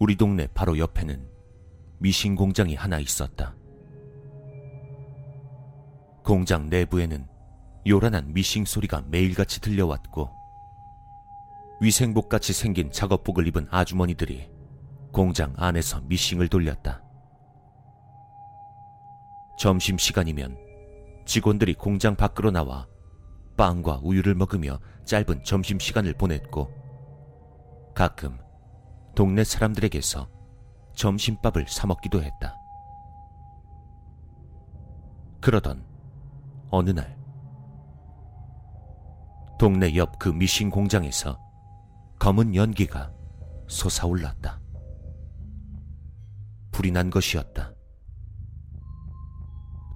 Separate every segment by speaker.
Speaker 1: 우리 동네 바로 옆에는 미신 공장이 하나 있었다. 공장 내부에는 요란한 미싱 소리가 매일같이 들려왔고 위생복같이 생긴 작업복을 입은 아주머니들이 공장 안에서 미싱을 돌렸다. 점심시간이면 직원들이 공장 밖으로 나와 빵과 우유를 먹으며 짧은 점심시간을 보냈고 가끔 동네 사람들에게서 점심밥을 사먹기도 했다. 그러던 어느 날 동네 옆 그 미싱 공장에서 검은 연기가 솟아올랐다. 불이 난 것이었다.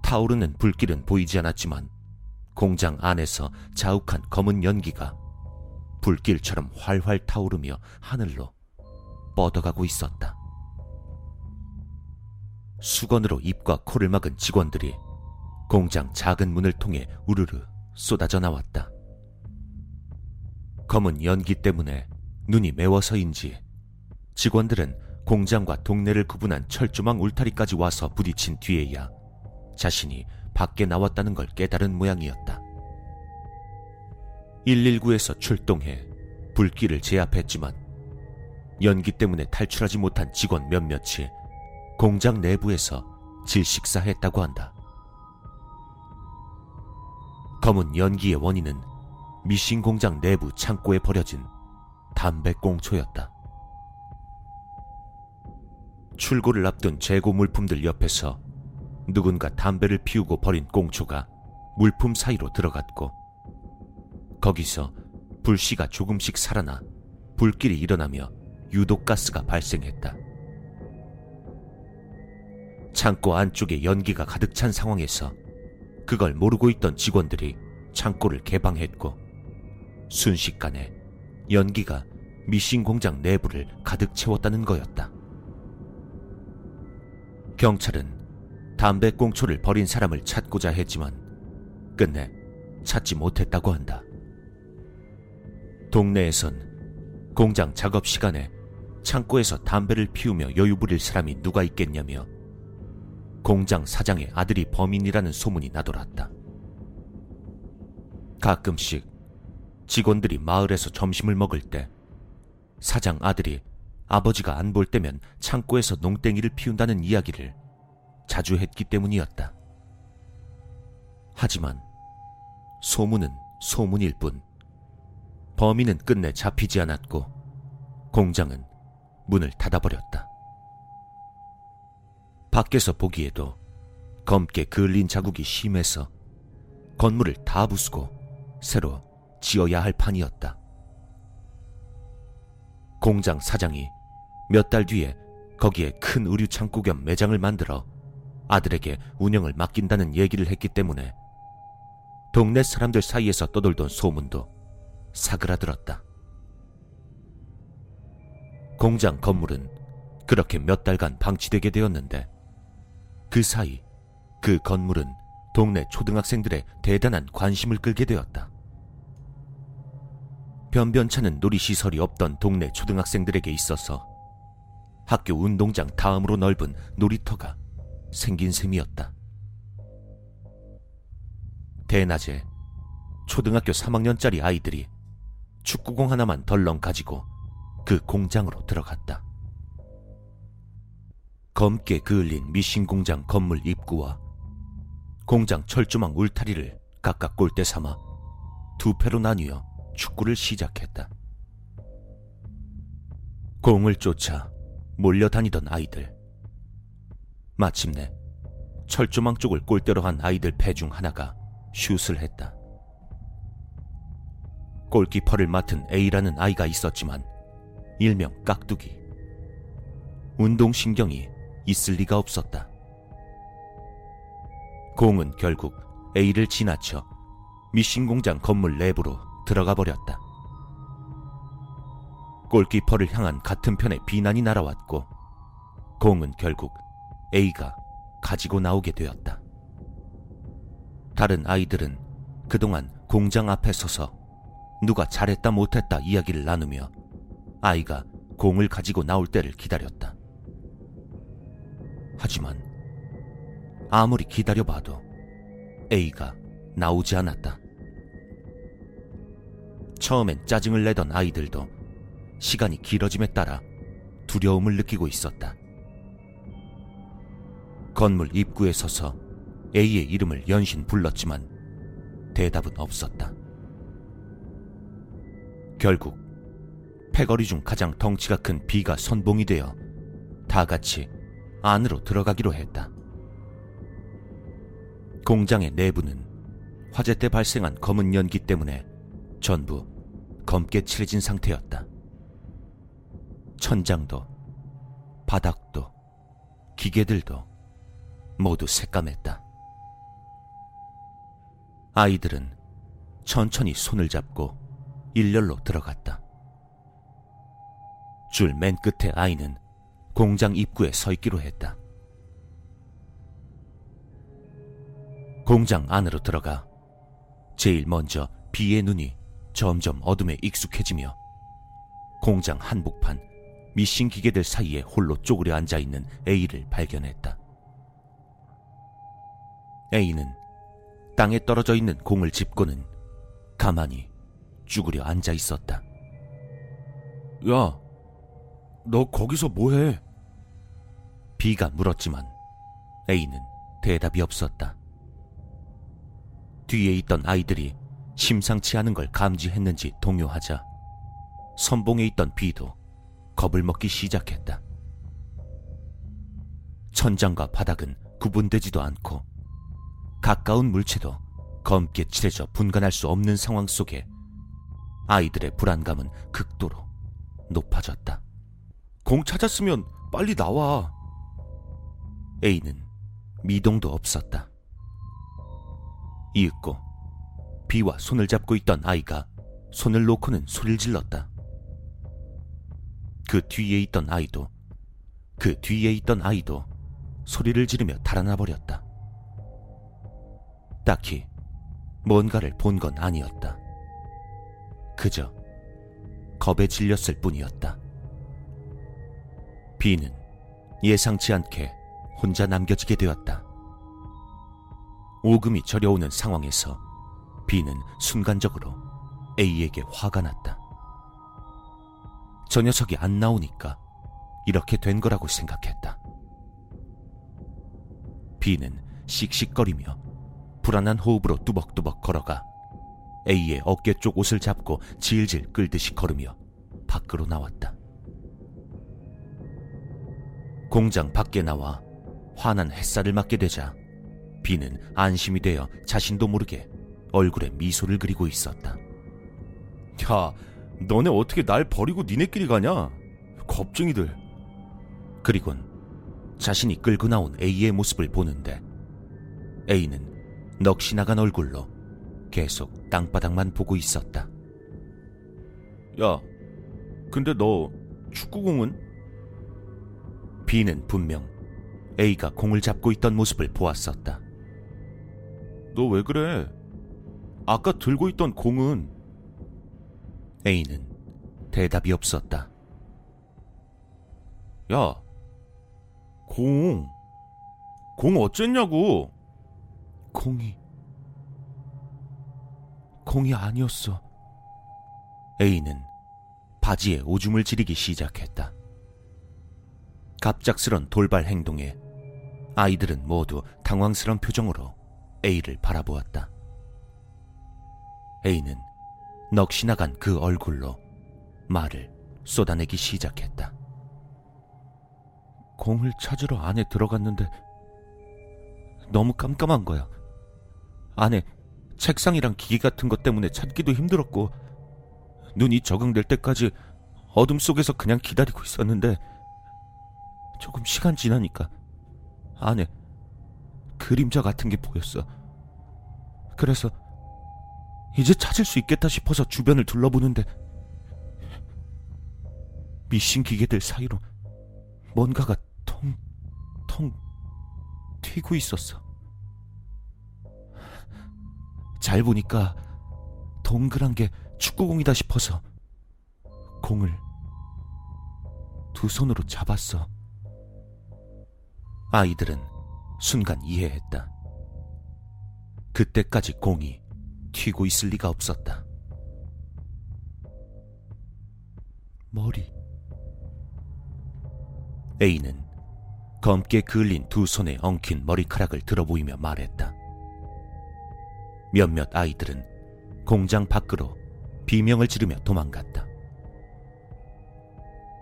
Speaker 1: 타오르는 불길은 보이지 않았지만 공장 안에서 자욱한 검은 연기가 불길처럼 활활 타오르며 하늘로 뻗어가고 있었다. 수건으로 입과 코를 막은 직원들이 공장 작은 문을 통해 우르르 쏟아져 나왔다. 검은 연기 때문에 눈이 매워서인지 직원들은 공장과 동네를 구분한 철조망 울타리까지 와서 부딪힌 뒤에야 자신이 밖에 나왔다는 걸 깨달은 모양이었다. 119에서 출동해 불길을 제압했지만 연기 때문에 탈출하지 못한 직원 몇몇이 공장 내부에서 질식사했다고 한다. 검은 연기의 원인은 미싱 공장 내부 창고에 버려진 담배 꽁초였다. 출고를 앞둔 재고 물품들 옆에서 누군가 담배를 피우고 버린 꽁초가 물품 사이로 들어갔고 거기서 불씨가 조금씩 살아나 불길이 일어나며 유독가스가 발생했다. 창고 안쪽에 연기가 가득 찬 상황에서 그걸 모르고 있던 직원들이 창고를 개방했고 순식간에 연기가 미싱 공장 내부를 가득 채웠다는 거였다. 경찰은 담배 꽁초를 버린 사람을 찾고자 했지만 끝내 찾지 못했다고 한다. 동네에선 공장 작업 시간에 창고에서 담배를 피우며 여유 부릴 사람이 누가 있겠냐며 공장 사장의 아들이 범인이라는 소문이 나돌았다. 가끔씩 직원들이 마을에서 점심을 먹을 때 사장 아들이 아버지가 안 볼 때면 창고에서 농땡이를 피운다는 이야기를 자주 했기 때문이었다. 하지만 소문은 소문일 뿐 범인은 끝내 잡히지 않았고 공장은 문을 닫아버렸다. 밖에서 보기에도 검게 그을린 자국이 심해서 건물을 다 부수고 새로 지어야 할 판이었다. 공장 사장이 몇 달 뒤에 거기에 큰 의류 창고 겸 매장을 만들어 아들에게 운영을 맡긴다는 얘기를 했기 때문에 동네 사람들 사이에서 떠돌던 소문도 사그라들었다. 공장 건물은 그렇게 몇 달간 방치되게 되었는데 그 사이 그 건물은 동네 초등학생들의 대단한 관심을 끌게 되었다. 변변찮은 놀이시설이 없던 동네 초등학생들에게 있어서 학교 운동장 다음으로 넓은 놀이터가 생긴 셈이었다. 대낮에 초등학교 3학년짜리 아이들이 축구공 하나만 덜렁 가지고 그 공장으로 들어갔다. 검게 그을린 미신 공장 건물 입구와 공장 철조망 울타리를 각각 골대 삼아 두 패로 나뉘어 축구를 시작했다. 공을 쫓아 몰려다니던 아이들. 마침내 철조망 쪽을 골대로 한 아이들 배중 하나가 슛을 했다. 골키퍼를 맡은 A라는 아이가 있었지만 일명 깍두기. 운동신경이 있을 리가 없었다. 공은 결국 A를 지나쳐 미신 공장 건물 내부로 들어가 버렸다. 골키퍼를 향한 같은 편의 비난이 날아왔고 공은 결국 A가 가지고 나오게 되었다. 다른 아이들은 그동안 공장 앞에 서서 누가 잘했다 못했다 이야기를 나누며 아이가 공을 가지고 나올 때를 기다렸다. 하지만 아무리 기다려봐도 A가 나오지 않았다. 처음엔 짜증을 내던 아이들도 시간이 길어짐에 따라 두려움을 느끼고 있었다. 건물 입구에 서서 A의 이름을 연신 불렀지만 대답은 없었다. 결국 패거리 중 가장 덩치가 큰 B가 선봉이 되어 다 같이 안으로 들어가기로 했다. 공장의 내부는 화재 때 발생한 검은 연기 때문에 전부 검게 칠해진 상태였다. 천장도, 바닥도, 기계들도 모두 새까맸다. 아이들은 천천히 손을 잡고 일렬로 들어갔다. 줄 맨 끝에 아이는 공장 입구에 서 있기로 했다. 공장 안으로 들어가 제일 먼저 비의 눈이 점점 어둠에 익숙해지며 공장 한복판 미싱 기계들 사이에 홀로 쪼그려 앉아 있는 A를 발견했다. A는 땅에 떨어져 있는 공을 짚고는 가만히 쭈그려 앉아 있었다.
Speaker 2: 야, 너 거기서 뭐해?
Speaker 1: B가 물었지만 A는 대답이 없었다. 뒤에 있던 아이들이 심상치 않은 걸 감지했는지 동요하자 선봉에 있던 B도 겁을 먹기 시작했다. 천장과 바닥은 구분되지도 않고 가까운 물체도 검게 칠해져 분간할 수 없는 상황 속에 아이들의 불안감은 극도로 높아졌다.
Speaker 2: 공 찾았으면 빨리 나와.
Speaker 1: A는 미동도 없었다. 이윽고 B와 손을 잡고 있던 아이가 손을 놓고는 소리를 질렀다. 그 뒤에 있던 아이도 그 뒤에 있던 아이도 소리를 지르며 달아나 버렸다. 딱히 뭔가를 본 건 아니었다. 그저 겁에 질렸을 뿐이었다. B는 예상치 않게 혼자 남겨지게 되었다. 오금이 저려오는 상황에서 B는 순간적으로 A에게 화가 났다. 저 녀석이 안 나오니까 이렇게 된 거라고 생각했다. B는 씩씩거리며 불안한 호흡으로 뚜벅뚜벅 걸어가 A의 어깨 쪽 옷을 잡고 질질 끌듯이 걸으며 밖으로 나왔다. 공장 밖에 나와 환한 햇살을 맞게 되자 B는 안심이 되어 자신도 모르게 얼굴에 미소를 그리고 있었다.
Speaker 2: 야, 너네 어떻게 날 버리고 니네끼리 가냐? 겁쟁이들.
Speaker 1: 그리곤 자신이 끌고 나온 A의 모습을 보는데 A는 넋이 나간 얼굴로 계속 땅바닥만 보고 있었다.
Speaker 2: 야, 근데 너 축구공은?
Speaker 1: B는 분명 A가 공을 잡고 있던 모습을 보았었다.
Speaker 2: 너 왜 그래? 아까 들고 있던 공은
Speaker 1: A는 대답이 없었다.
Speaker 2: 야, 공, 공 어쨌냐고?
Speaker 1: 공이 공이 아니었어. A는 바지에 오줌을 지리기 시작했다. 갑작스런 돌발 행동에 아이들은 모두 당황스런 표정으로 A를 바라보았다. A는 넋이 나간 그 얼굴로 말을 쏟아내기 시작했다. 공을 찾으러 안에 들어갔는데 너무 깜깜한 거야. 안에 책상이랑 기기 같은 것 때문에 찾기도 힘들었고 눈이 적응될 때까지 어둠 속에서 그냥 기다리고 있었는데 조금 시간 지나니까 안에 그림자 같은 게 보였어. 그래서 이제 찾을 수 있겠다 싶어서 주변을 둘러보는데 미신 기계들 사이로 뭔가가 통, 통 튀고 있었어. 잘 보니까 동그란 게 축구공이다 싶어서 공을 두 손으로 잡았어. 아이들은 순간 이해했다. 그때까지 공이 튀고 있을 리가 없었다. 머리. A는 검게 그을린 두 손에 엉킨 머리카락을 들어보이며 말했다. 몇몇 아이들은 공장 밖으로 비명을 지르며 도망갔다.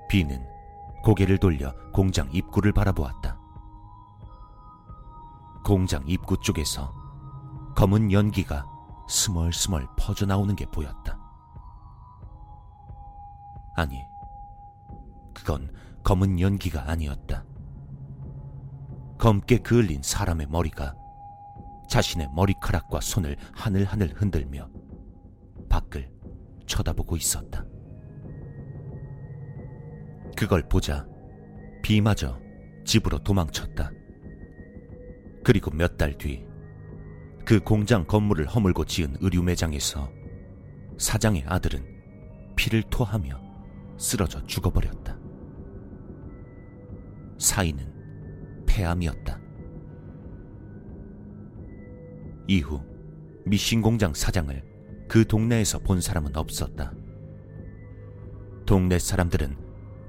Speaker 1: 비는 고개를 돌려 공장 입구를 바라보았다. 공장 입구 쪽에서 검은 연기가 스멀스멀 퍼져나오는 게 보였다. 아니, 그건 검은 연기가 아니었다. 검게 그을린 사람의 머리가 자신의 머리카락과 손을 하늘하늘 흔들며 밖을 쳐다보고 있었다. 그걸 보자 비마저 집으로 도망쳤다. 그리고 몇 달 뒤 그 공장 건물을 허물고 지은 의류 매장에서 사장의 아들은 피를 토하며 쓰러져 죽어버렸다. 사인은 폐암이었다. 이후 미신 공장 사장을 그 동네에서 본 사람은 없었다. 동네 사람들은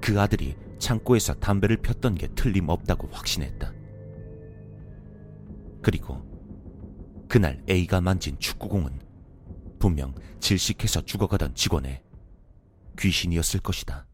Speaker 1: 그 아들이 창고에서 담배를 폈던 게 틀림없다고 확신했다. 그리고 그날 A가 만진 축구공은 분명 질식해서 죽어가던 직원의 귀신이었을 것이다.